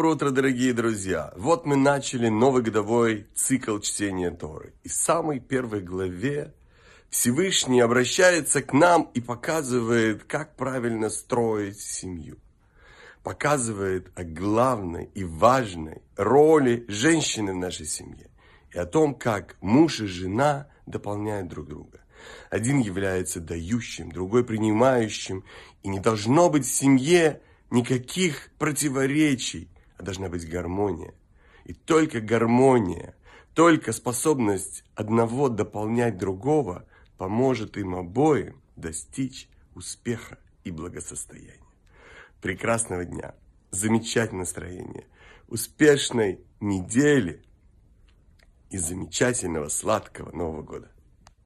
Доброе утро, дорогие друзья! Вот мы начали новый годовой цикл чтения Торы. И в самой первой главе Всевышний обращается к нам и показывает, как правильно строить семью. Показывает о главной и важной роли женщины в нашей семье. И о том, как муж и жена дополняют друг друга. Один является дающим, другой принимающим. И не должно быть в семье никаких противоречий, а должна быть гармония. И только гармония, только способность одного дополнять другого поможет им обоим достичь успеха и благосостояния. Прекрасного дня, замечательного настроения, успешной недели и замечательного сладкого Нового года.